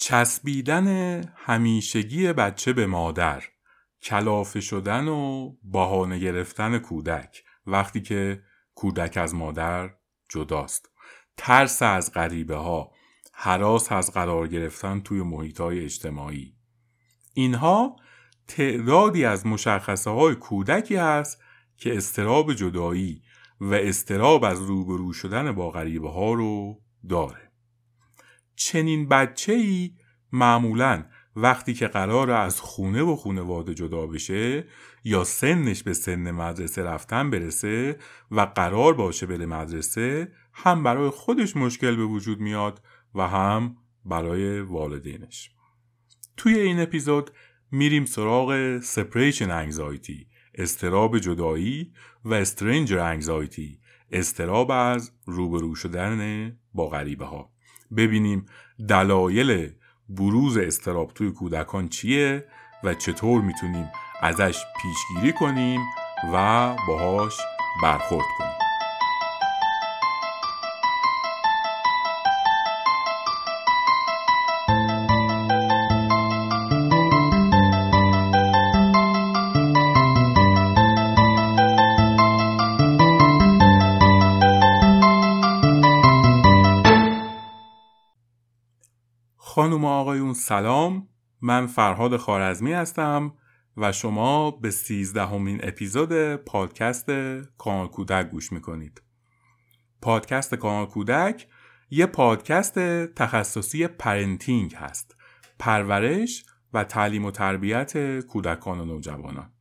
چسبیدن همیشگی بچه به مادر کلافه شدن و بهانه گرفتن کودک وقتی که کودک از مادر جداست. ترس از غریبه ها حراس از قرار گرفتن توی محیط های اجتماعی. اینها تعدادی از مشخصه های کودکی هست که استراب جدایی و استراب از روبرو شدن با غریبه ها رو داره. چنین بچه ای معمولا وقتی که قرار از خونه و خونواده جدا بشه یا سنش به سن مدرسه رفتن برسه و قرار باشه بره مدرسه هم برای خودش مشکل به وجود میاد و هم برای والدینش. توی این اپیزود میریم سراغ سپریشن انگزایتی استراب جدایی و استرنجر انگزایتی استراب از روبرو شدن با غریبه ها ببینیم دلایل بروز استراب توی کودکان چیه و چطور می‌تونیم ازش پیشگیری کنیم و باهاش برخورد کنیم. خانم و آقایون سلام. من فرهاد خوارزمی هستم و شما به سیزدهمین اپیزود پادکست کانال کودک گوش می‌کنید. پادکست کانال کودک یه پادکست تخصصی parenting هست. پرورش و تعلیم و تربیت کودکان و نوجوانان.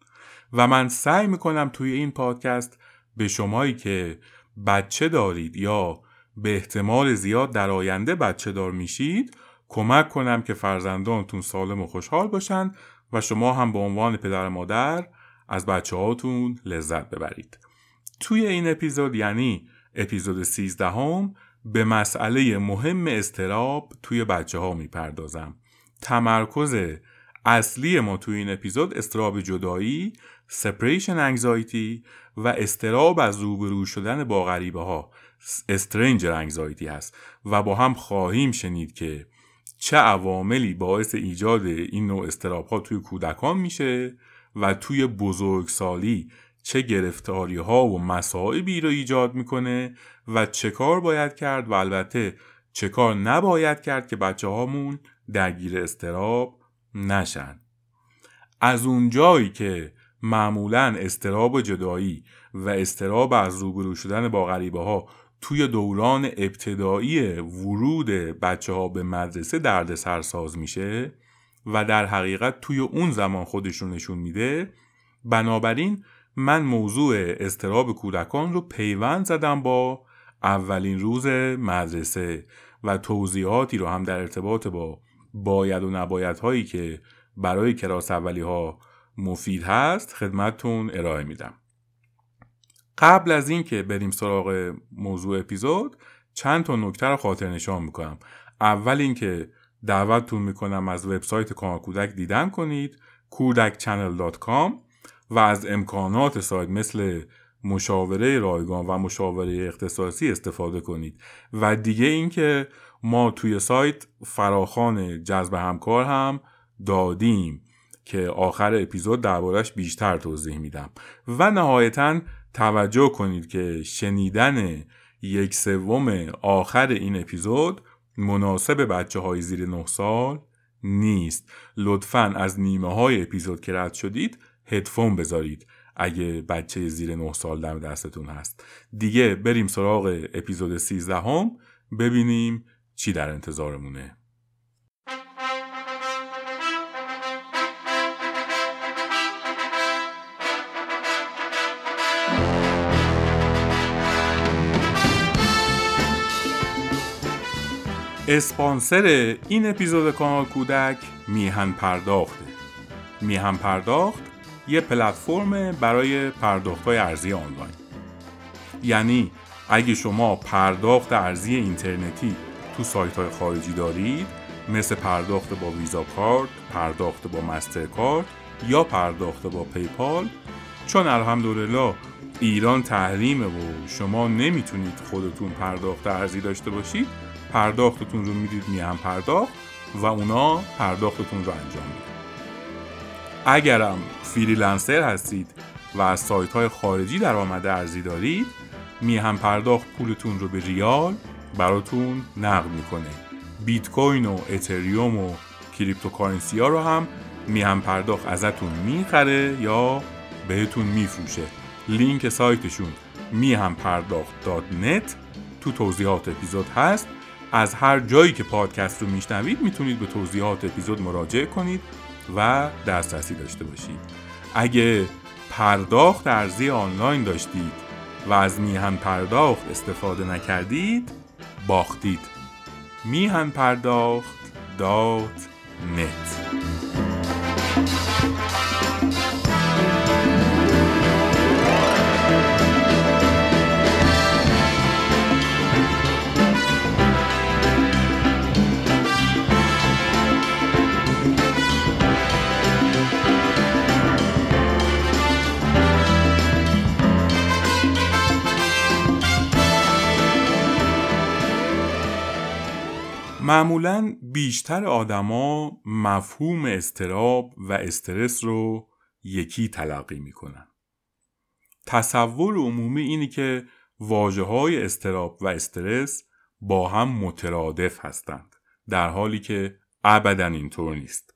و من سعی می‌کنم توی این پادکست به شمایی که بچه دارید یا به احتمال زیاد در آینده بچه دار میشید کمک کنم که فرزندانتون سالم و خوشحال باشن و شما هم به عنوان پدر مادر از بچه هاتون لذت ببرید. توی این اپیزود یعنی اپیزود 13 هم به مسئله مهم استراب توی بچه ها می‌پردازم. تمرکز اصلی ما توی این اپیزود استراب جدایی سپریشن انگزایتی و استراب از روبرو شدن با غریبه ها استرنجر انگزایتی هست. و با هم خواهیم شنید که چه عواملی باعث ایجاد این نوع استراب ها توی کودکان میشه و توی بزرگسالی چه گرفتاری ها و مسائبی رو ایجاد می‌کنه و چه کار باید کرد و البته چه کار نباید کرد که بچه هامون درگیر استراب نشن. از اون جایی که معمولا استراب جدایی و استراب از روبرو شدن با غریبه ها توی دوران ابتدایی ورود بچه ها به مدرسه درد سرساز میشه و در حقیقت توی اون زمان خودشون نشون میده. بنابراین من موضوع استراب کودکان رو پیوند زدم با اولین روز مدرسه و توضیحاتی رو هم در ارتباط با باید و نباید هایی که برای کلاس اولی ها مفید هست خدمتتون ارائه میدم. قبل از اینکه بریم سراغ موضوع اپیزود چند تا نکته رو خاطر نشان می‌کنم. اول اینکه دعوتتون می‌کنم از وبسایت کانال کودک دیدن کنید کودکچنل.com و از امکانات سایت مثل مشاوره رایگان و مشاوره اختصاصی استفاده کنید. و دیگه اینکه ما توی سایت فراخان جذب همکار هم دادیم که آخر اپیزود دربارش بیشتر توضیح میدم. و نهایتا توجه کنید که شنیدن یک سوم آخر این اپیزود مناسب بچه های زیر 9 سال نیست. لطفا از نیمه های اپیزود که رد شدید هدفون بذارید اگه بچه زیر 9 سال دم دستتون هست. دیگه بریم سراغ اپیزود 13 هم ببینیم چی در انتظارمونه. اسپانسر این اپیزود کانال کودک میهن پرداخته. میهن پرداخت یه پلتفرم برای پرداخت های ارزی آنلاین. یعنی اگه شما پرداخت ارزی اینترنتی تو سایت های خارجی دارید مثل پرداخت با ویزا کارت، پرداخت با مستر کارت یا پرداخت با پیپال چون الحمدلله ایران تحریمه و شما نمی‌تونید خودتون پرداخت ارزی داشته باشید پرداختتون رو می‌دید میهم پرداخت و اونا پرداختتون رو انجام میدن. اگرم freelancer هستید و از سایت های خارجی درآمد ارزی دارید میهم پرداخت پولتون رو به ریال براتون نقد می‌کنه. بیت کوین و اتریوم و cryptocurrency ها رو هم میهم پرداخت ازتون می‌خره یا بهتون میفروشه. لینک سایتشون میهم پرداخت تو توضیحات اپیزود هست. از هر جایی که پادکست رو میشنوید می‌تونید به توضیحات اپیزود مراجعه کنید و دسترسی داشته باشید. اگه پرداخت ارزی آنلاین داشتید و از میهن پرداخت استفاده نکردید باختید. میهن پرداخت دات نت. معمولا بیشتر آدما مفهوم استراب و استرس رو یکی تلقی می‌کنن. تصور عمومی اینی که واجه های استراب و استرس با هم مترادف هستند در حالی که ابدا اینطور نیست.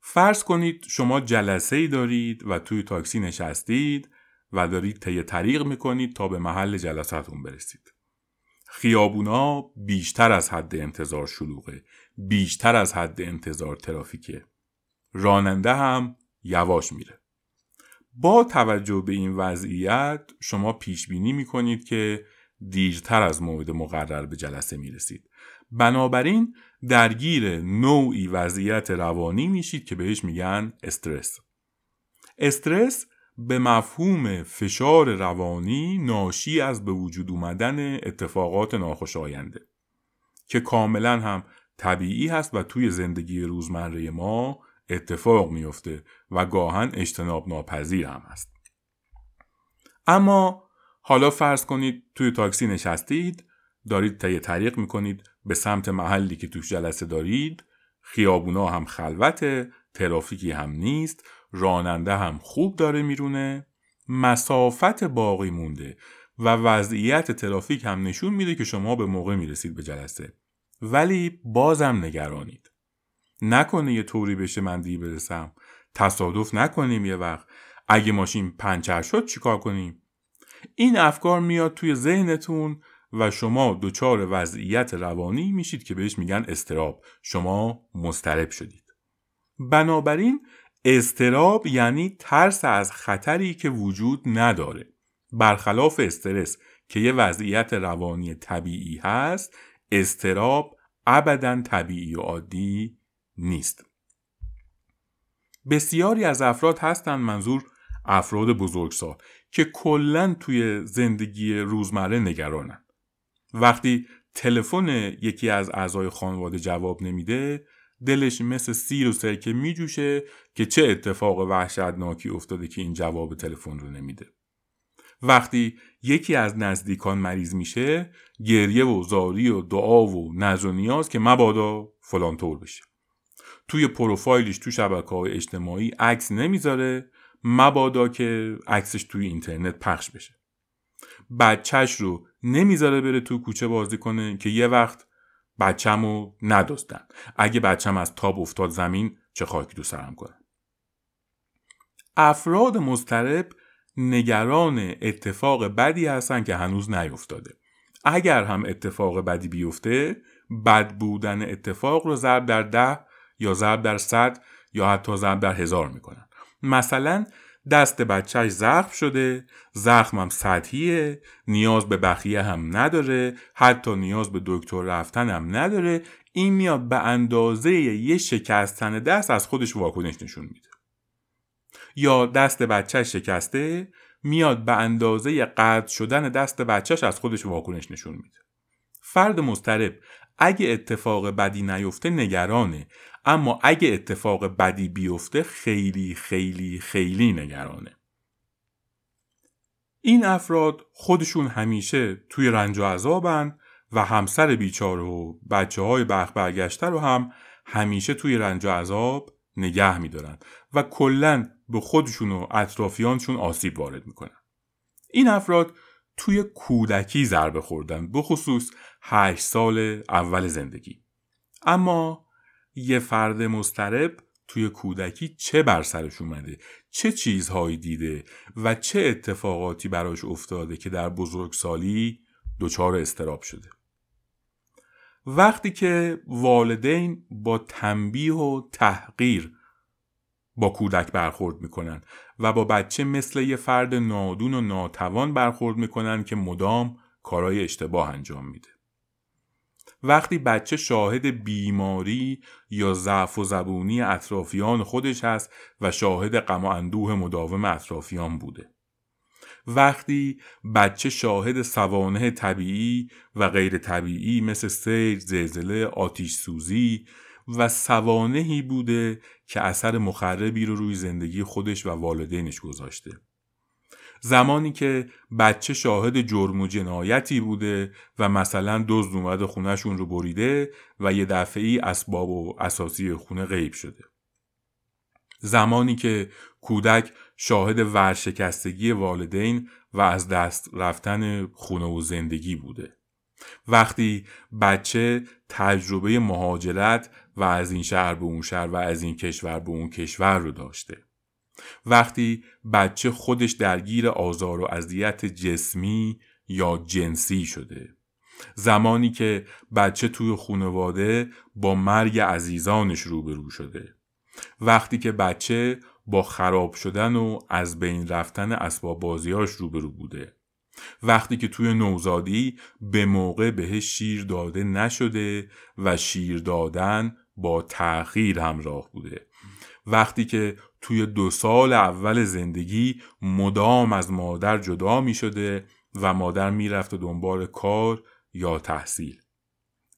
فرض کنید شما جلسه ای دارید و توی تاکسی نشستید و دارید طی طریق می‌کنید تا به محل جلساتون برسید. خیابونا بیشتر از حد انتظار شلوغه بیشتر از حد انتظار ترافیکه. راننده هم یواش میره. با توجه به این وضعیت شما پیش بینی می‌کنید که دیرتر از موعد مقرر به جلسه می‌رسید. بنابراین درگیر نوعی وضعیت روانی میشید که بهش میگن استرس. استرس به مفهوم فشار روانی ناشی از به وجود اومدن اتفاقات ناخوشاینده که کاملا هم طبیعی هست و توی زندگی روزمره ما اتفاق میفته و گاهن اجتناب ناپذیر هم هست. اما حالا فرض کنید توی تاکسی نشستید دارید طی طریق می‌کنید به سمت محلی که توش جلسه دارید خیابونا هم خلوته ترافیکی هم نیست راننده هم خوب داره میرونه مسافت باقی مونده و وضعیت ترافیک هم نشون میده که شما به موقع می‌رسید به جلسه. ولی بازم نگرانید. نکنه یه طوری بشه من دیر برسم. تصادف نکنیم یه وقت. اگه ماشین پنچر شد چیکار کنیم؟ این افکار میاد توی ذهنتون و شما دچار وضعیت روانی میشید که بهش میگن استراب. شما مسترب شدید. بنابراین استراب یعنی ترس از خطری که وجود نداره. برخلاف استرس که یه وضعیت روانی طبیعی هست استراب ابدا طبیعی و عادی نیست. بسیاری از افراد هستند منظور افراد بزرگسال که کلا توی زندگی روزمره نگرانن. وقتی تلفن یکی از اعضای خانواده جواب نمیده دلش مثل سیر و سرکه میجوشه که چه اتفاق وحشتناکی افتاده که این جواب تلفن رو نمیده. وقتی یکی از نزدیکان مریض میشه گریه و زاری و دعا و نظر و نیاز که مبادا فلان طور بشه. توی پروفایلش تو شبکه های اجتماعی عکس نمی‌ذاره مبادا که عکسش توی اینترنت پخش بشه. بچهش رو نمی‌ذاره بره تو کوچه بازی کنه که یه وقت بچه‌مو ندوستن اگه بچم از تاب افتاد زمین چه خاکی دو سرم کنم؟ افراد مسترب نگران اتفاق بدی هستن که هنوز نیفتاده. اگر هم اتفاق بدی بیفته بد بودن اتفاق رو ضرب در ده یا ضرب در صد یا حتی ضرب در هزار می‌کنن. مثلا دست بچهش زخم شده زخمم سطحیه نیاز به بخیه هم نداره حتی نیاز به دکتر رفتن هم نداره این میاد به اندازه یه شکستن دست از خودش واکنش نشون میده. یا دست بچه شکسته میاد به اندازه قطع شدن دست بچهش از خودش واکنش نشون میده. فرد مضطرب اگه اتفاق بدی نیفته نگرانه اما اگه اتفاق بدی بیفته خیلی خیلی خیلی نگرانه. این افراد خودشون همیشه توی رنج و عذابن و همسر بیچاره و بچه های بخ برگشته رو هم همیشه توی رنج و عذاب نگه میدارن و کلا به خودشون و اطرافیانشون آسیب وارد می‌کنن. این افراد توی کودکی ضربه خوردن بخصوص هشت سال اول زندگی. اما یه فرد مسترب توی کودکی چه بر سرش اومده چه چیزهایی دیده و چه اتفاقاتی براش افتاده که در بزرگسالی دچار استراب شده. وقتی که والدین با تنبیه و تحقیر با کودک برخورد می‌کنن و با بچه مثل یه فرد نادون و ناتوان برخورد می‌کنن که مدام کارهای اشتباه انجام میده. وقتی بچه شاهد بیماری یا ضعف و زبونی اطرافیان خودش هست و شاهد غم و اندوه مداوم اطرافیان بوده. وقتی بچه شاهد سوانه طبیعی و غیر طبیعی مثل سیل، زلزله، آتیش سوزی و سوانهی بوده که اثر مخربی رو روی زندگی خودش و والدینش گذاشته. زمانی که بچه شاهد جرم و جنایتی بوده و مثلا دزد اومده خونهشون رو بریده و یه دفعی اسباب و اساسی خونه غیب شده. زمانی که کودک شاهد ورشکستگی والدین و از دست رفتن خونه و زندگی بوده. وقتی بچه تجربه مهاجرت و از این شهر به اون شهر و از این کشور به اون کشور رو داشته. وقتی بچه خودش درگیر آزار و اذیت جسمی یا جنسی شده. زمانی که بچه توی خانواده با مرگ عزیزانش روبرو شده. وقتی که بچه با خراب شدن و از بین رفتن اسباب بازیاش روبرو بوده. وقتی که توی نوزادی به موقع بهش شیر داده نشده و شیر دادن با تأخیر همراه بوده. وقتی که توی دو سال اول زندگی مدام از مادر جدا می شده و مادر می‌رفت دنبال کار یا تحصیل.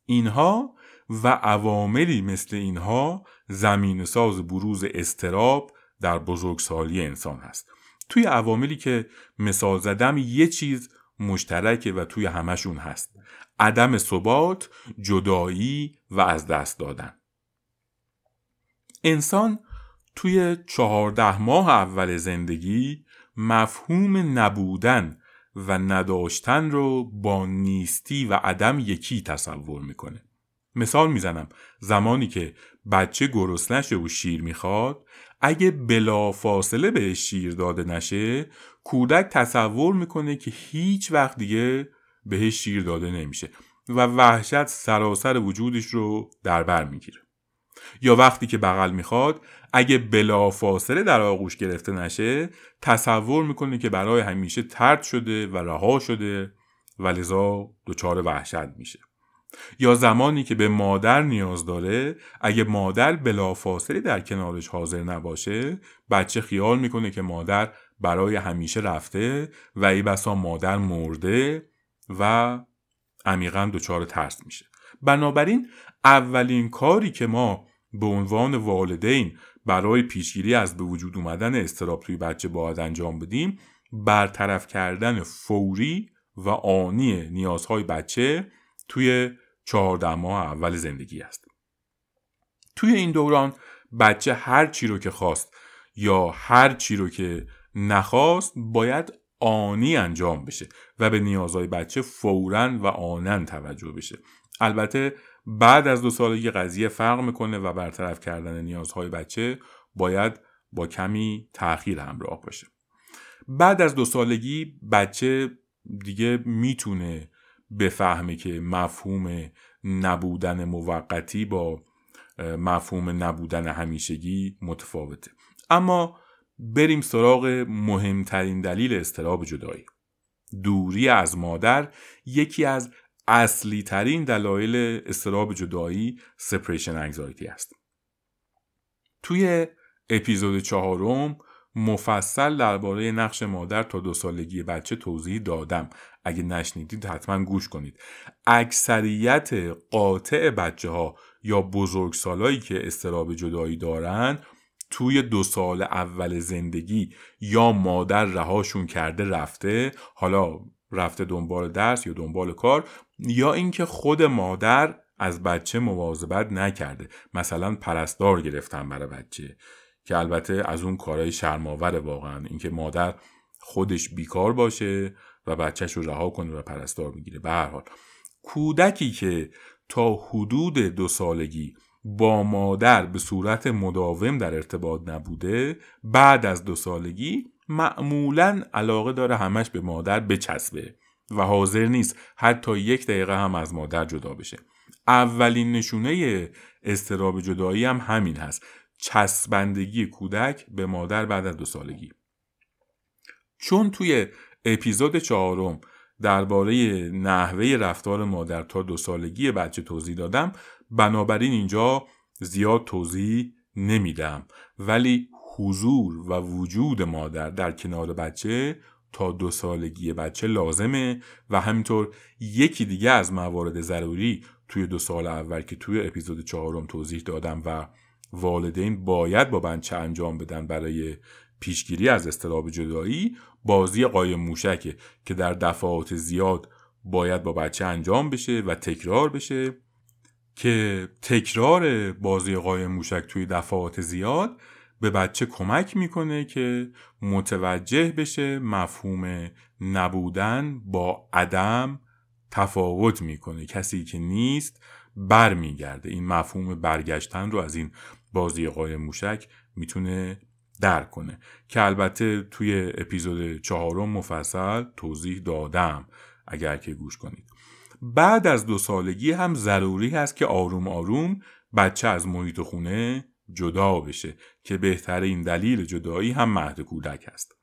اینها و عواملی مثل اینها زمین ساز بروز استراب در بزرگسالی انسان هست. توی عواملی که مثال زدم یه چیز مشترکه و توی همشون هست. عدم ثبات جدایی و از دست دادن. انسان توی چهارده ماه اول زندگی مفهوم نبودن و نداشتن رو با نیستی و عدم یکی تصور می‌کنه. مثال می‌زنم زمانی که بچه گرسنشه و شیر می‌خواد اگه بلا فاصله بهش شیر داده نشه کودک تصور می‌کنه که هیچ وقت دیگه بهش شیر داده نمیشه و وحشت سراسر وجودش رو در بر می‌گیره. یا وقتی که بغل می‌خواد اگه بلا فاصله در آغوش گرفته نشه تصور می‌کنه که برای همیشه ترد شده و رها شده و لذا دچار وحشت میشه. یا زمانی که به مادر نیاز داره اگه مادر بلافاصله در کنارش حاضر نباشه بچه خیال می‌کنه که مادر برای همیشه رفته و ای بسا مادر مرده و عمیقا دچار ترس میشه. بنابراین اولین کاری که ما به عنوان والدین برای پیشگیری از به وجود اومدن استراب توی بچه باید انجام بدیم برطرف کردن فوری و آنی نیازهای بچه توی چهارده ماه اول زندگی است. توی این دوران بچه هر چی رو که خواست یا هر چی رو که نخواست باید آنی انجام بشه و به نیازهای بچه فورا و آنن توجه بشه. البته بعد از دو سالگی قضیه فرق می‌کنه و برطرف کردن نیازهای بچه باید با کمی تاخیر همراه باشه. بعد از دو سالگی بچه دیگه می‌تونه بفهمه که مفهوم نبودن موقتی با مفهوم نبودن همیشگی متفاوته. اما بریم سراغ مهمترین دلیل استراب جدایی. دوری از مادر یکی از اصلی ترین دلایل استراب جدایی سپریشن انگزایتی است. توی اپیزود چهارم مفصل درباره نقش مادر تا دو سالگی بچه توضیح دادم. اگه نشنیدید حتما گوش کنید. اکثریت قاطع بچه ها یا بزرگ سالایی که استراب جدایی دارن توی دو سال اول زندگی یا مادر رهاشون کرده رفته حالا رفته دنبال درس یا دنبال کار یا اینکه خود مادر از بچه مواظبت نکرده. مثلا پرستار گرفتن برای بچه که البته از اون کارهای شرماور واقعا. اینکه مادر خودش بیکار باشه و بچهش رو رها کنه و پرستار می‌گیره به هر حال کودکی که تا حدود دو سالگی با مادر به صورت مداوم در ارتباط نبوده بعد از دو سالگی معمولا علاقه داره همش به مادر بچسبه و حاضر نیست حتی یک دقیقه هم از مادر جدا بشه. اولین نشونه استراب جدایی هم همین هست. چسبندگی کودک به مادر بعد از دو سالگی. چون توی اپیزود چهارم درباره نحوه رفتار مادر تا دو سالگی بچه توضیح دادم بنابراین اینجا زیاد توضیح نمیدم. ولی حضور و وجود مادر در کنار بچه تا دو سالگی بچه لازمه و همینطور یکی دیگه از موارد ضروری توی دو سال اول که توی اپیزود چهارم توضیح دادم و والدین باید با بچه انجام بدن برای پیشگیری از استراب جدایی بازی قایم موشکه که در دفعات زیاد باید با بچه انجام بشه و تکرار بشه که تکرار بازی قایم موشک توی دفعات زیاد به بچه کمک می‌کنه که متوجه بشه مفهوم نبودن با عدم تفاوت می‌کنه. کسی که نیست برمیگرده. این مفهوم برگشتن رو از این بازی قایم موشک می‌تونه درک کنه. که البته توی اپیزود چهارم مفصل توضیح دادم اگر که گوش کنید. بعد از دو سالگی هم ضروری هست که آروم آروم بچه از محیط خونه جدا بشه. که بهترین دلیل جدایی هم مهد کودک است.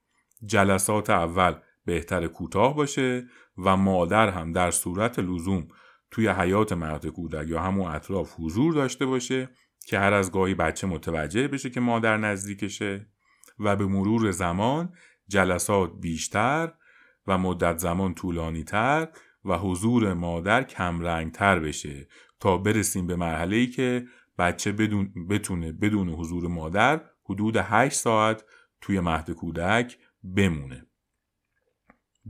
جلسات اول بهتر کوتاه باشه و مادر هم در صورت لزوم توی حیات مهد کودک یا همون اطراف حضور داشته باشه که هر از گاهی بچه متوجه بشه که مادر نزدیکشه و به مرور زمان جلسات بیشتر و مدت زمان طولانی تر و حضور مادر کمرنگ تر بشه تا برسیم به مرحله ای که بچه بدون بتونه بدون حضور مادر حدود 8 ساعت توی مهد کودک بمونه.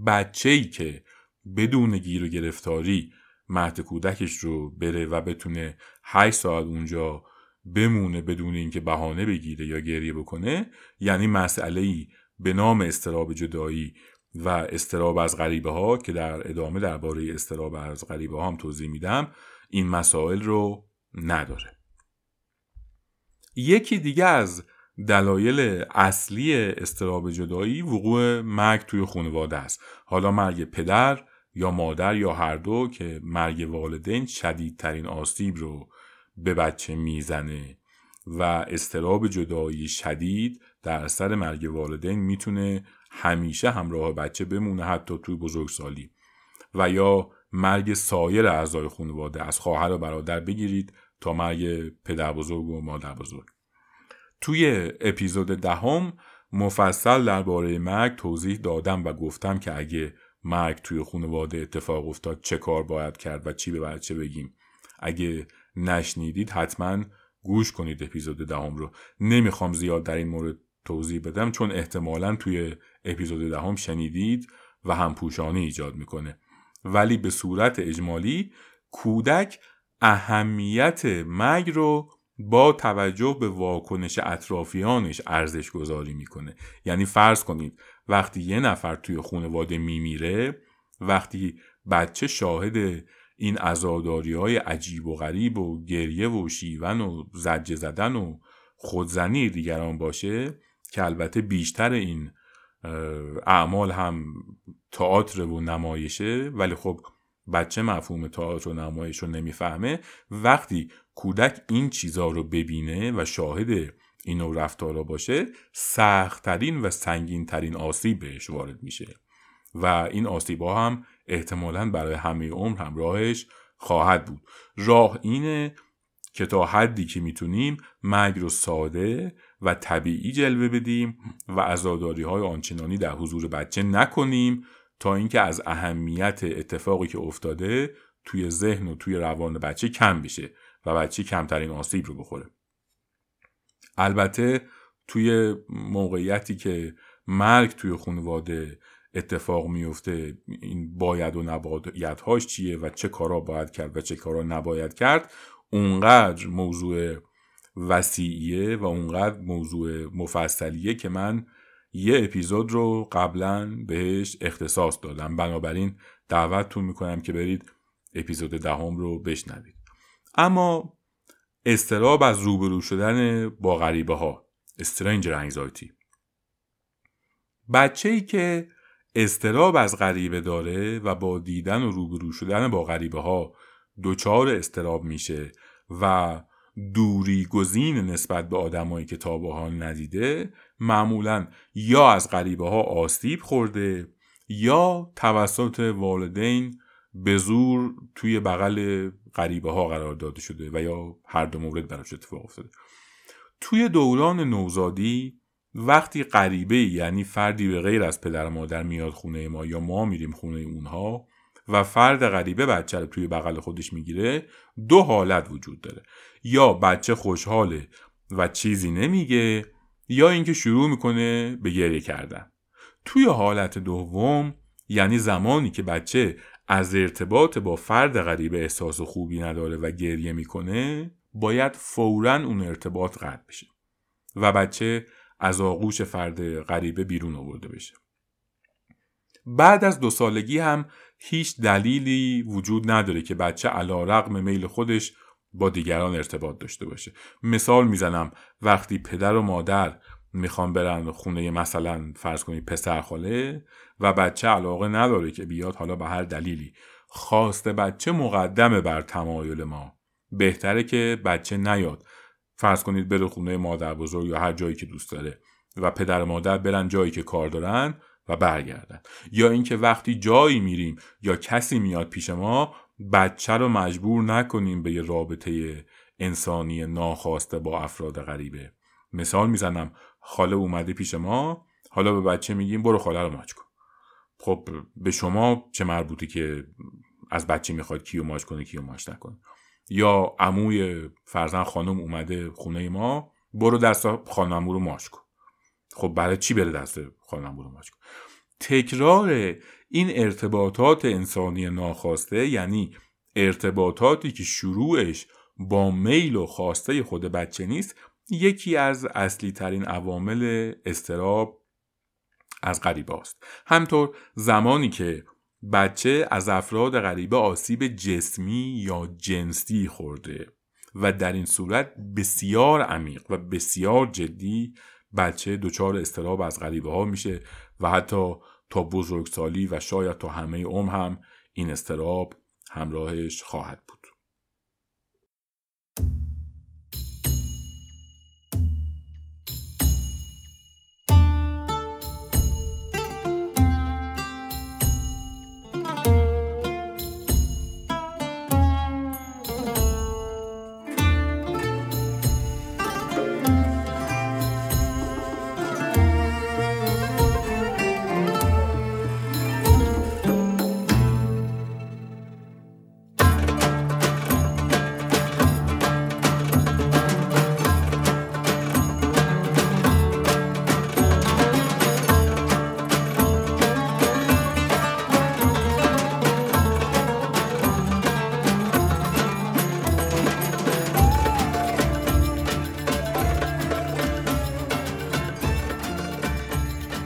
بچه ای که بدون گیر و گرفتاری مهد کودکش رو بره و بتونه 8 ساعت اونجا بمونه بدون اینکه بهانه بگیره یا گریه بکنه یعنی مسئله ای به نام استراب جدایی و استراب از غریبه ها که در ادامه درباره استراب از غریبه ها هم توضیح میدم این مسائل رو نداره. یکی دیگه از دلایل اصلی استراب جدایی وقوع مرگ توی خانواده است. حالا مرگ پدر یا مادر یا هر دو که مرگ والدین شدیدترین آسیب رو به بچه می‌زنه و استراب جدایی شدید در اثر مرگ والدین می‌تونه همیشه همراه بچه بمونه حتی توی بزرگسالی. و یا مرگ سایر اعضای خانواده از خواهر و برادر بگیرید تا مرگ پدر بزرگ و مادر بزرگ. توی اپیزود دهم مفصل درباره مرگ توضیح دادم و گفتم که اگه مرگ توی خانواده اتفاق افتاد چه کار باید کرد و چی به بچه بگیم. اگه نشنیدید حتما گوش کنید اپیزود دهم رو. نمی‌خوام زیاد در این مورد توضیح بدم چون احتمالا توی اپیزود دهم شنیدید و همپوشانی ایجاد می‌کنه. ولی به صورت اجمالی کودک اهمیت مرگ رو با توجه به واکنش اطرافیانش ارزش گذاری می‌کنه. یعنی فرض کنید وقتی یه نفر توی خانواده میمیره وقتی بچه شاهد این ازاداری های عجیب و غریب و گریه و شیون و زجه زدن و خودزنی دیگران باشه که البته بیشتر این اعمال هم تئاتر و نمایشه ولی خب بچه مفهوم تئاتر و نمایش رو نمی‌فهمه وقتی کودک این چیزا رو ببینه و شاهد این نوع رفتارا باشه سختترین و سنگینترین آسیب بهش وارد میشه. و این آسیب ها هم احتمالا برای همه عمر همراهش خواهد بود. راه اینه که تا حدی که می‌تونیم مرگ رو ساده و طبیعی جلوه بدیم و ازاداری های آنچنانی در حضور بچه نکنیم تا اینکه از اهمیت اتفاقی که افتاده توی ذهن و توی روان بچه کم بشه و بچه کمترین آسیب رو بخوره. البته توی موقعیتی که مرگ توی خانواده اتفاق میفته این باید و نبایدهاش چیه و چه کارا باید کرد و چه کارا نباید کرد اونقدر موضوع وسیعیه و اونقدر موضوع مفصلیه که من یه اپیزود رو قبلا بهش اختصاص دادم. بنابراین دعوتتون می‌کنم که برید اپیزود دهم رو بشنوید. اما استراب از روبرو شدن با غریبه ها استرنجر انگزایتی. بچه ای که استراب از غریبه داره و با دیدن و روبرو شدن با غریبه ها دچار استراب میشه و دوری گزین نسبت به آدمایی که تا حال ندیده معمولا یا از غریبه ها آسیب خورده یا توسط والدین به زور توی بغل غریبه ها قرار داده شده و یا هر دو مورد براش اتفاق افتاده. توی دوران نوزادی وقتی غریبه یعنی فردی به غیر از پدر و مادر میاد خونه ما یا ما میریم خونه اونها و فرد غریبه بچه رو توی بغل خودش می‌گیره دو حالت وجود داره. یا بچه خوشحاله و چیزی نمیگه یا اینکه شروع می‌کنه به گریه کردن. توی حالت دوم یعنی زمانی که بچه از ارتباط با فرد غریبه احساس خوبی نداره و گریه می‌کنه باید فورا اون ارتباط قطع بشه و بچه از آغوش فرد غریبه بیرون آورده بشه. بعد از دو سالگی هم هیچ دلیلی وجود نداره که بچه علا رقم میل خودش با دیگران ارتباط داشته باشه. مثال می‌زنم وقتی پدر و مادر می‌خوان برن خونه مثلا فرض کنید پسر خاله و بچه علاقه نداره که بیاد حالا به هر دلیلی. خواست بچه مقدمه بر تمایل ما. بهتره که بچه نیاد. فرض کنید بره خونه مادر بزرگ یا هر جایی که دوست داره و پدر و مادر برن جایی که کار دارن و برگردن. یا اینکه وقتی جایی میریم یا کسی میاد پیش ما بچه رو مجبور نکنیم به یه رابطه انسانی ناخواسته با افراد غریبه. مثال می‌زنم خاله اومده پیش ما حالا به بچه میگیم برو خاله رو ماچ کن. خب به شما چه مربوطی که از بچه می‌خواد کیو ماچ کنه کیو ماچ نکنه؟ یا عموی فرزن خانم اومده خونه ما برو دست خانم رو ماچ کن. خب برای چی بره دست خانم رو ماچ تکرار این ارتباطات انسانی ناخواسته یعنی ارتباطاتی که شروعش با میل و خواسته خود بچه نیست یکی از اصلی ترین عوامل استراب از غریبه است. همطور زمانی که بچه از افراد غریبه آسیب جسمی یا جنسی خورده و در این صورت بسیار عمیق و بسیار جدی بچه دچار استراب از غریبه ها میشه و حتی تا بزرگسالی و شاید تا همه عمر هم این استراب همراهش خواهد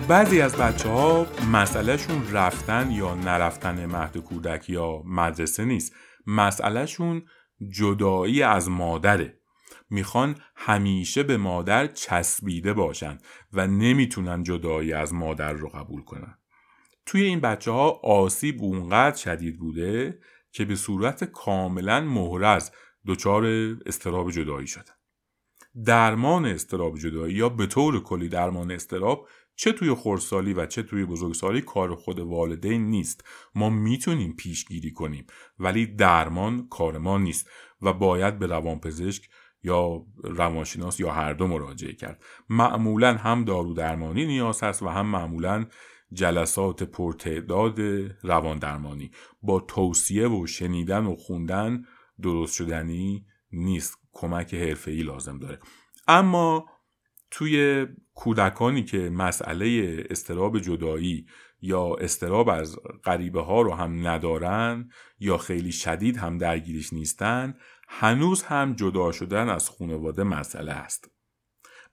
بعضی از بچه ها مسئلهشون رفتن یا نرفتن مهد کودک یا مدرسه نیست. مسئلهشون جدایی از مادره. می‌خوان همیشه به مادر چسبیده باشن و نمی‌تونن جدایی از مادر رو قبول کنن. توی این بچه ها آسیب اونقدر شدید بوده که به صورت کاملا مهرز دچار استراب جدایی شدن. درمان استراب جدایی یا به طور کلی درمان استراب چه توی خورسالی و چه توی بزرگسالی کار خود والدین نیست. ما می‌تونیم پیشگیری کنیم ولی درمان کار ما نیست و باید به روانپزشک یا روانشناس یا هر دو مراجعه کرد. معمولا هم دارو درمانی نیاز هست و هم معمولا جلسات پرتعداد روان درمانی. با توصیه و شنیدن و خوندن درست شدنی نیست. کمک حرفه‌ای لازم داره. اما توی کودکانی که مسئله استراب جدایی یا استراب از غریبه ها رو هم ندارن یا خیلی شدید هم درگیریش نیستن هنوز هم جدا شدن از خانواده مسئله است.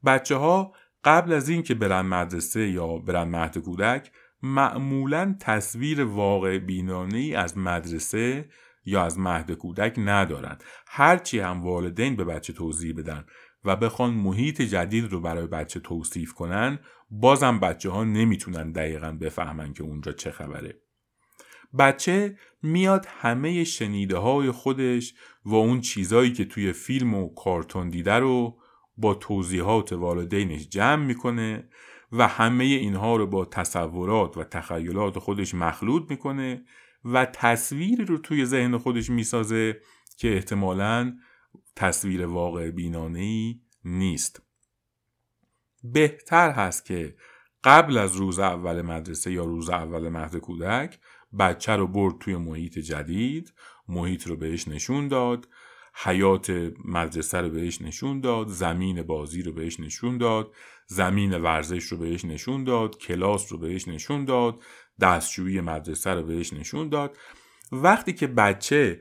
بچه ها قبل از اینکه برن مدرسه یا برن مهد کودک معمولا تصویر واقع بینانه ای از مدرسه یا از مهد کودک ندارن. هرچی هم والدین به بچه توضیح بدن. و بخوان محیط جدید رو برای بچه توصیف کنن بازم بچه ها نمی‌تونن دقیقا بفهمن که اونجا چه خبره. بچه میاد همه شنیده های خودش و اون چیزایی که توی فیلم و کارتون دیده رو با توضیحات والدینش جمع می‌کنه و همه اینها رو با تصورات و تخیلات خودش مخلوط می‌کنه و تصویری رو توی ذهن خودش می‌سازه که احتمالا تصویر واقع بینانه ای نیست. بهتر هست که قبل از روز اول مدرسه یا روز اول مهد کودک بچه رو برد توی محیط جدید محیط رو بهش نشون داد حیات مدرسه رو بهش نشون داد زمین بازی رو بهش نشون داد زمین ورزش رو بهش نشون داد کلاس رو بهش نشون داد دستشویی مدرسه رو بهش نشون داد. وقتی که بچه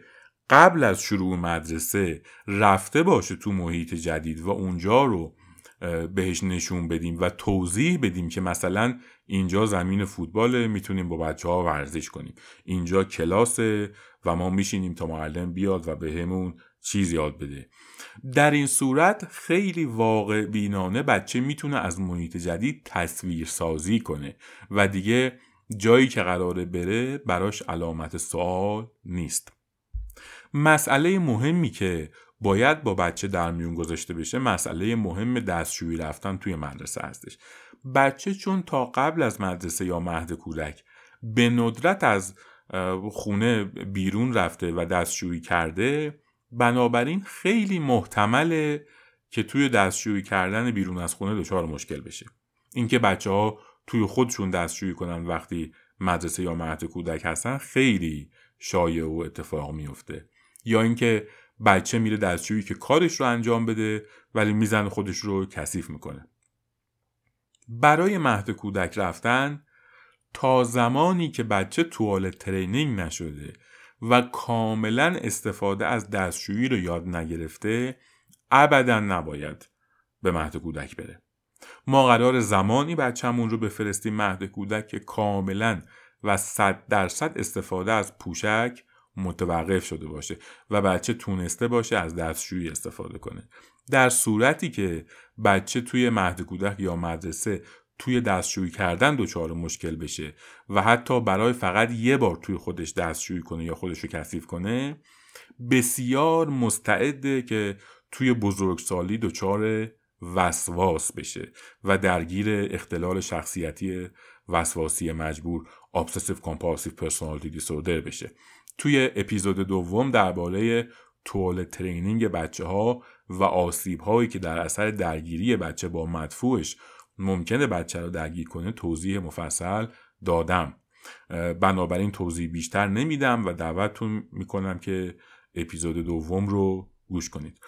قبل از شروع مدرسه رفته باشه تو محیط جدید و اونجا رو بهش نشون بدیم و توضیح بدیم که مثلا اینجا زمین فوتباله می‌تونیم با بچه ها ورزش کنیم. اینجا کلاسه و ما میشینیم تا معلم بیاد و بهمون به چیز یاد بده. در این صورت خیلی واقع بینانه بچه می‌تونه از محیط جدید تصویر سازی کنه و دیگه جایی که قراره بره براش علامت سوال نیست. مسئله مهمی که باید با بچه در میون گذاشته بشه مسئله مهم دستشویی رفتن توی مدرسه هستش. بچه چون تا قبل از مدرسه یا مهد کودک به ندرت از خونه بیرون رفته و دستشویی کرده بنابراین خیلی محتمله که توی دستشویی کردن بیرون از خونه دچار مشکل بشه. اینکه بچه ها توی خودشون دستشویی کنن وقتی مدرسه یا مهد کودک هستن خیلی شایع و اتفاق میفته یا اینکه بچه میره دستشویی که کارش رو انجام بده ولی میزن خودش رو کثیف می‌کنه. برای مهد کودک رفتن تا زمانی که بچه توالت ترینینگ نشده و کاملا استفاده از دستشویی رو یاد نگرفته ابدا نباید به مهد کودک بره. ما قرار زمانی بچهمون رو بفرستیم مهد کودک که کاملا و صد درصد استفاده از پوشک متوقف شده باشه و بچه تونسته باشه از دستشویی استفاده کنه. در صورتی که بچه توی مهد کودک یا مدرسه توی دستشویی کردن دچار مشکل بشه و حتی برای فقط یه بار توی خودش دستشویی کنه یا خودش رو کثیف کنه بسیار مستعده که توی بزرگسالی دچار وسواس بشه و درگیر اختلال شخصیتی وسواسی مجبور obsessive compulsive personality disorder بشه. توی اپیزود دوم درباره طول ترینینگ بچه ها و آسیب هایی که در اثر درگیری بچه با مدفوعش ممکنه بچه رو درگیر کنه توضیح مفصل دادم. بنابراین توضیح بیشتر نمیدم و دعوتتون می‌کنم که اپیزود دوم رو گوش کنید.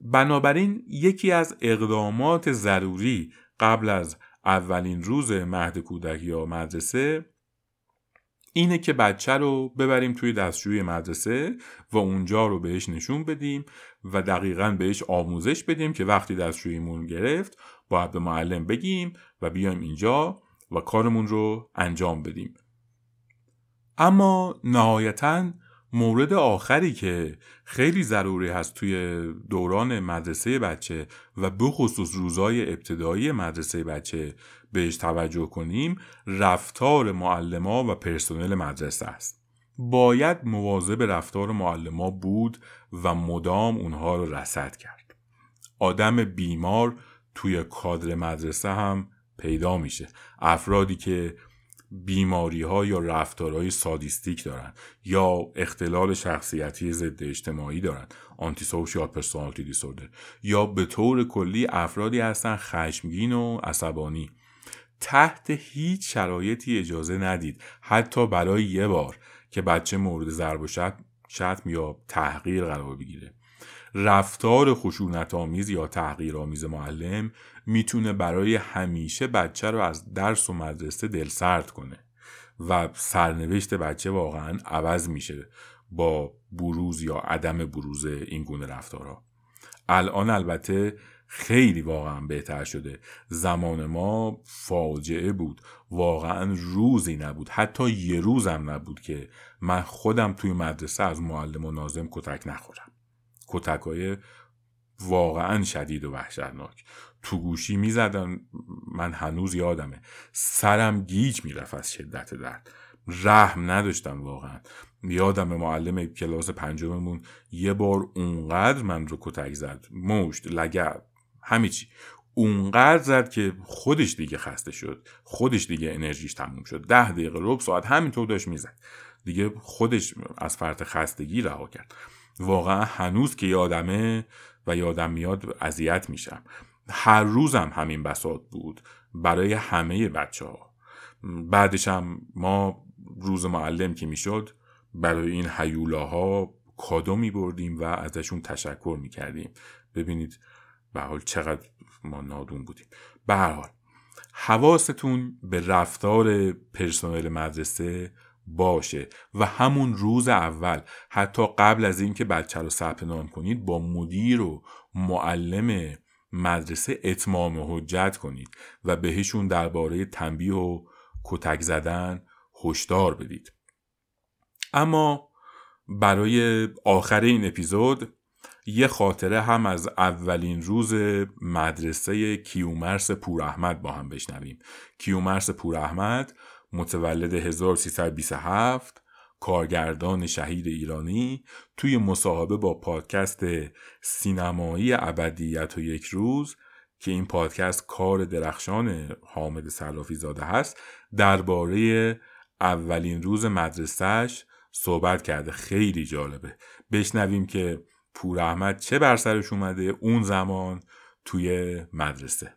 بنابراین یکی از اقدامات ضروری قبل از اولین روز مهد کودک یا مدرسه اینه که بچه رو ببریم توی دستشوی مدرسه و اونجا رو بهش نشون بدیم و دقیقا بهش آموزش بدیم که وقتی دستشوییمون گرفت باید به معلم بگیم و بیایم اینجا و کارمون رو انجام بدیم. اما نهایتا مورد آخری که خیلی ضروری هست توی دوران مدرسه بچه و به خصوص روزای ابتدایی مدرسه بچه بهش توجه کنیم رفتار معلما و پرسنل مدرسه است. باید مواظب رفتار معلما بود و مدام اونها رو رسد کرد. آدم بیمار توی کادر مدرسه هم پیدا میشه. افرادی که بیماری ها یا رفتارهای سادیستیک دارن یا اختلال شخصیتی ضد اجتماعی دارن آنتی سوشیال پرسونالیتی دیسوردر یا به طور کلی افرادی هستن خشمگین و عصبانی. تحت هیچ شرایطی اجازه ندید حتی برای یه بار که بچه مورد ضرب و شتم یا تحقیر قرار بگیره. رفتار خشونت آمیز یا تحقیر آمیز معلم می‌تونه برای همیشه بچه رو از درس و مدرسه دلسرد کنه و سرنوشت بچه واقعا عوض میشه با بروز یا عدم بروز این گونه رفتارها. الان البته خیلی واقعا بهتر شده. زمان ما فاجعه بود. واقعا روزی نبود. حتی یه روزم نبود که من خودم توی مدرسه از معلم و نازم کتک نخورم. کتک های واقعا شدید و وحشتناک. تو گوشی می‌زدن. من هنوز یادمه. سرم گیج می‌رفت از شدت درد. رحم نداشتم واقعا. یادم معلم کلاس پنجممون یه بار اونقدر من رو کتک زد. مشت لگب همه چی. اونقدر زد که خودش دیگه خسته شد. خودش دیگه انرژیش تموم شد. ده دقیقه رب ساعت همینطور داشت می‌زد. دیگه خودش از فرط خستگی رها کرد. واقعا هنوز که یادمه و یادم میاد اذیت میشم. هر روزم همین بساط بود. برای همه بچه ها بعدش هم ما روز معلم که می‌شد برای این حیولاها کادو می بردیم و ازشون تشکر می کردیم ببینید به حال چقدر ما نادون بودیم. به هر حال حواستون به رفتار پرسنل مدرسه باشه و همون روز اول حتی قبل از اینکه بچه رو ثبت نام کنید با مدیر و معلم مدرسه اتمام حجت کنید و بهشون درباره تنبیه و کتک زدن هشدار بدید. اما برای آخر این اپیزود یه خاطره هم از اولین روز مدرسه کیومرس پوراحمد با هم بشنویم. کیومرس پوراحمد متولد 1327 کارگردان شهید ایرانی توی مصاحبه با پادکست سینمایی ابدیت و یک روز که این پادکست کار درخشان حامد سلافی زاده هست درباره اولین روز مدرسهش صحبت کرده. خیلی جالبه. بشنویم که پور احمد چه بر سرش اومده اون زمان توی مدرسه؟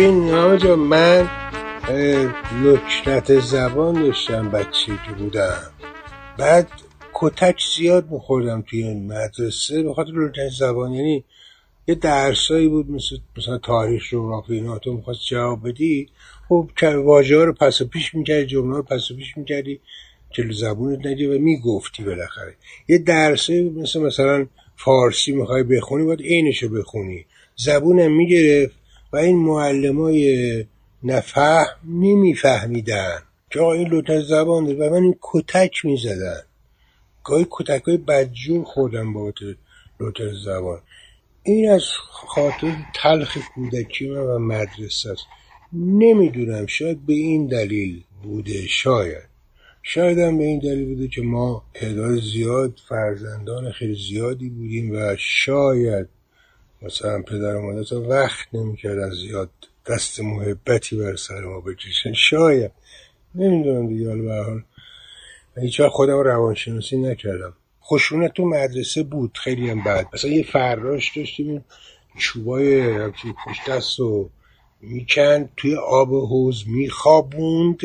ببین آقا من لکنت زبان داشتم بچه که بودم. بعد کتک زیاد میخوردم توی مدرسه به خاطر لکنت زبان. یعنی یه درسایی بود مثل مثلا تاریخ جغرافی اینا. تو می‌خواست جواب بدی؟ خب واژه ها رو پس و پیش می‌کردی جمله رو پس و پیش می‌کردی جلو زبونت ندی و می‌گفتی بالاخره. یه درسایی بود مثل مثلا فارسی می‌خوای بخونی باید عینشو بخونی. زبونم می‌گرفت. و این معلمای نفهم نمیفهمیدن که آقا این لوتر زبان و من این کتک می‌زدن. گاهی کتک های بدجور خوردم با لوتر زبان. این از خاطر تلخ کودکی من و مدرسه است. نمی‌دونم شاید به این دلیل بوده شاید. شاید هم به این دلیل بوده که ما تعداد زیاد فرزندان خیلی زیادی بودیم و شاید مثلا پدر و مادر وقت نمی‌کردن زیاد دست محبتی بر سر ما بکشن. شاید. نمی‌دونم دیگه. حالا به حال. هیچ خودم روانشناسی نکردم. خشونت تو مدرسه بود. خیلی هم بد. مثلا یه فراش داشتیم. چوبای پشت دست و می‌کند. توی آب حوز میخوابوند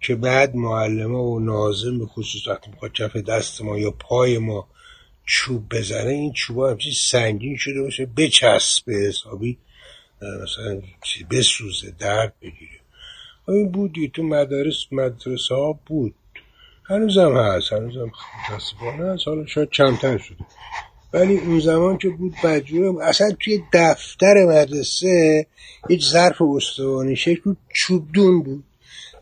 که بعد معلمه و نازم به خصوص وقتی می‌خواد کف دست ما یا پای ما چوب بزنه این چوب همچین سنگین شده باشه بچسبه حسابی مثلا بسوزه درد بگیره. این بودی تو مدارس مدرسه ها بود. هنوزم هست هنوزم متاسفانه هست حالا شاید کمتر شده. ولی اون زمان که بود بدجورم اصلا توی دفتر مدرسه هیچ ظرف استوانی شکل بود چوبدون بود.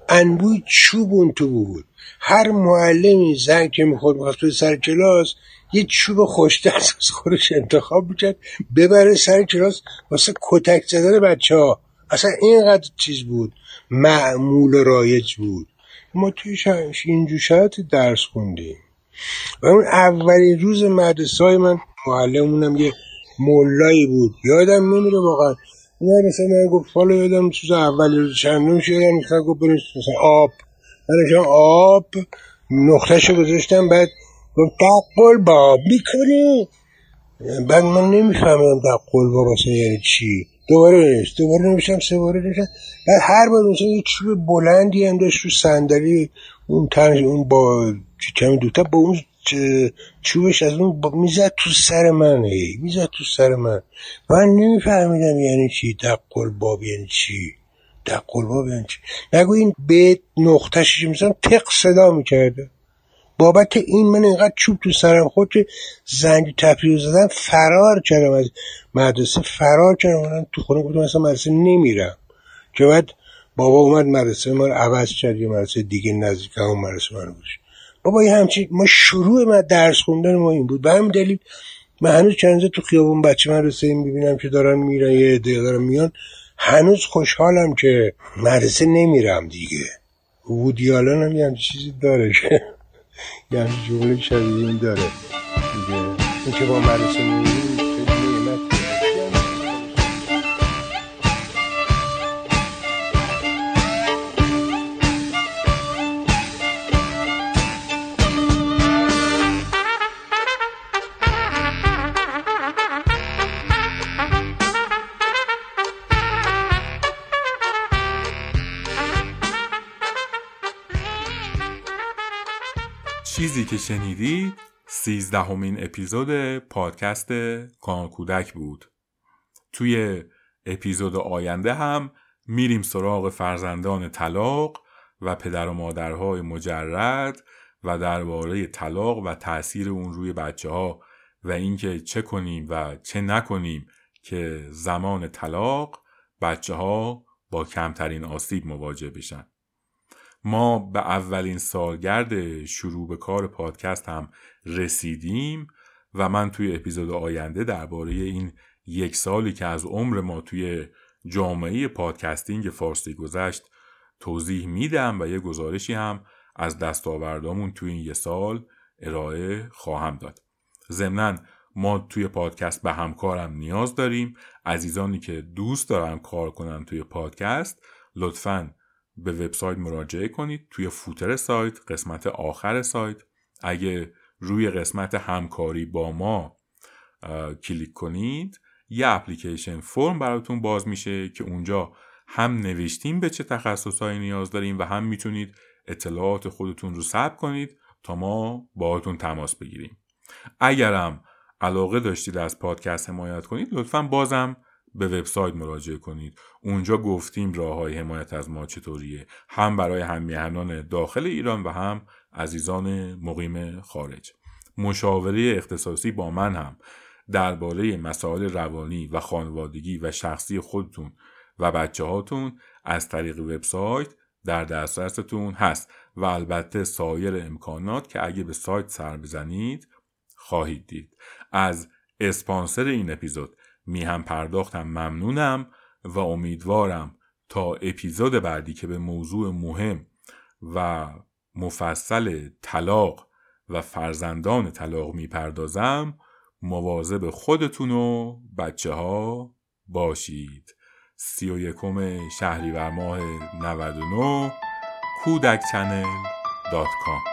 انبوی چوب اون تو بود. هر معلمی زنگ که می‌خورد می‌خواست توی سر کلاس یه چوب خوشتر از خودش انتخاب می‌کرد ببره سر کلاس واسه کتک زدن بچه ها اصلا اینقدر چیز بود. معمول رایج بود. ما توی اینجور شاید درس خوندیم. و اون اولین روز مدرسه های من معلمونم یه مولایی بود. یادم نمیره واقعا نه مثلا من گفت حالا یادم چیز اول روز چندم شدم مثلا گفت بریم مثلا آب. من آب نقطهشو گذاشتم بعد گفت دقل باب. می‌کنی؟ بعد من نمیفهمیدم دقل باب اصلا یعنی چی. دوباره نوشت دوباره نوشتم سه باره نوشتم بعد هر بار مثلا یه چوب بلندی هم داشت رو صندلی اون تنش اون با کمی دوتا با اون چوبش از اون می‌زد تو سر من می‌زد تو سر من. من نمیفهمیدم یعنی چی؟ دقل باب یعنی چی؟ دقل باب یعنی چی؟ نگو این به نقطهش مثلا تق صدا می‌کرده. بابت این من اینقدر چوب تو سرم خود که زنگ تفریح زدن فرار کردم از مدرسه فرار کردم. من تو خونه گفتم مثلا مدرسه نمیرم. که بعد بابا اومد مدرسه رو عوض کرد یه مدرسه دیگه نزدیک همون مدرسه من بابا یه همچین ما شروع ما درس خوندن ما این بود. به همین دلیل من هنوز چند تو خیابون بچه مدرسه می‌بینم که دارن میرن یه عده دارن میان. هنوز خوشحالم که مدرسه نمیرم دیگه. وودیالان هم یه چیزی داره که یه جمله شبیه این داره. دیگه. این که با مدرسه میریم چیزی که شنیدید سیزدهمین اپیزود پادکست کان کودک بود. توی اپیزود آینده هم میریم سراغ فرزندان طلاق و پدر و مادرهای مجرد و درباره طلاق و تاثیر اون روی بچه ها و اینکه چه کنیم و چه نکنیم که زمان طلاق بچه ها با کمترین آسیب مواجه بشن. ما به اولین سالگرد شروع به کار پادکست هم رسیدیم و من توی اپیزود آینده درباره این یک سالی که از عمر ما توی جامعه پادکستینگ فارسی گذشت توضیح میدم و یه گزارشی هم از دستاوردامون توی این یه سال ارائه خواهم داد. ضمنا ما توی پادکست به همکارم نیاز داریم. عزیزانی که دوست دارن کار کنن توی پادکست لطفاً به وبسایت مراجعه کنید. توی فوتر سایت قسمت آخر سایت. اگه روی قسمت همکاری با ما کلیک کنید یه اپلیکیشن فرم براتون باز میشه که اونجا هم نوشتیم به چه تخصصهایی نیاز داریم و هم می‌تونید اطلاعات خودتون رو ثبت کنید تا ما باهاتون تماس بگیریم. اگرم علاقه داشتید از پادکست حمایت کنید لطفا بازم به وبسایت مراجعه کنید. اونجا گفتیم راه های حمایت از ما چطوریه. هم برای همیهنان داخل ایران و هم عزیزان مقیم خارج. مشاوره اختصاصی با من هم. درباره مسائل روانی و خانوادگی و شخصی خودتون و بچه هاتون از طریق وبسایت در دسترستون هست و البته سایر امکانات که اگه به سایت سر بزنید خواهید دید. از اسپانسر این اپیزود میهم پرداختم ممنونم و امیدوارم تا اپیزود بعدی که به موضوع مهم و مفصل طلاق و فرزندان طلاق می‌پردازم مواظب خودتون و بچه ها باشید. سی و یکم شهریور ماه 99 کودک چنل دات کام.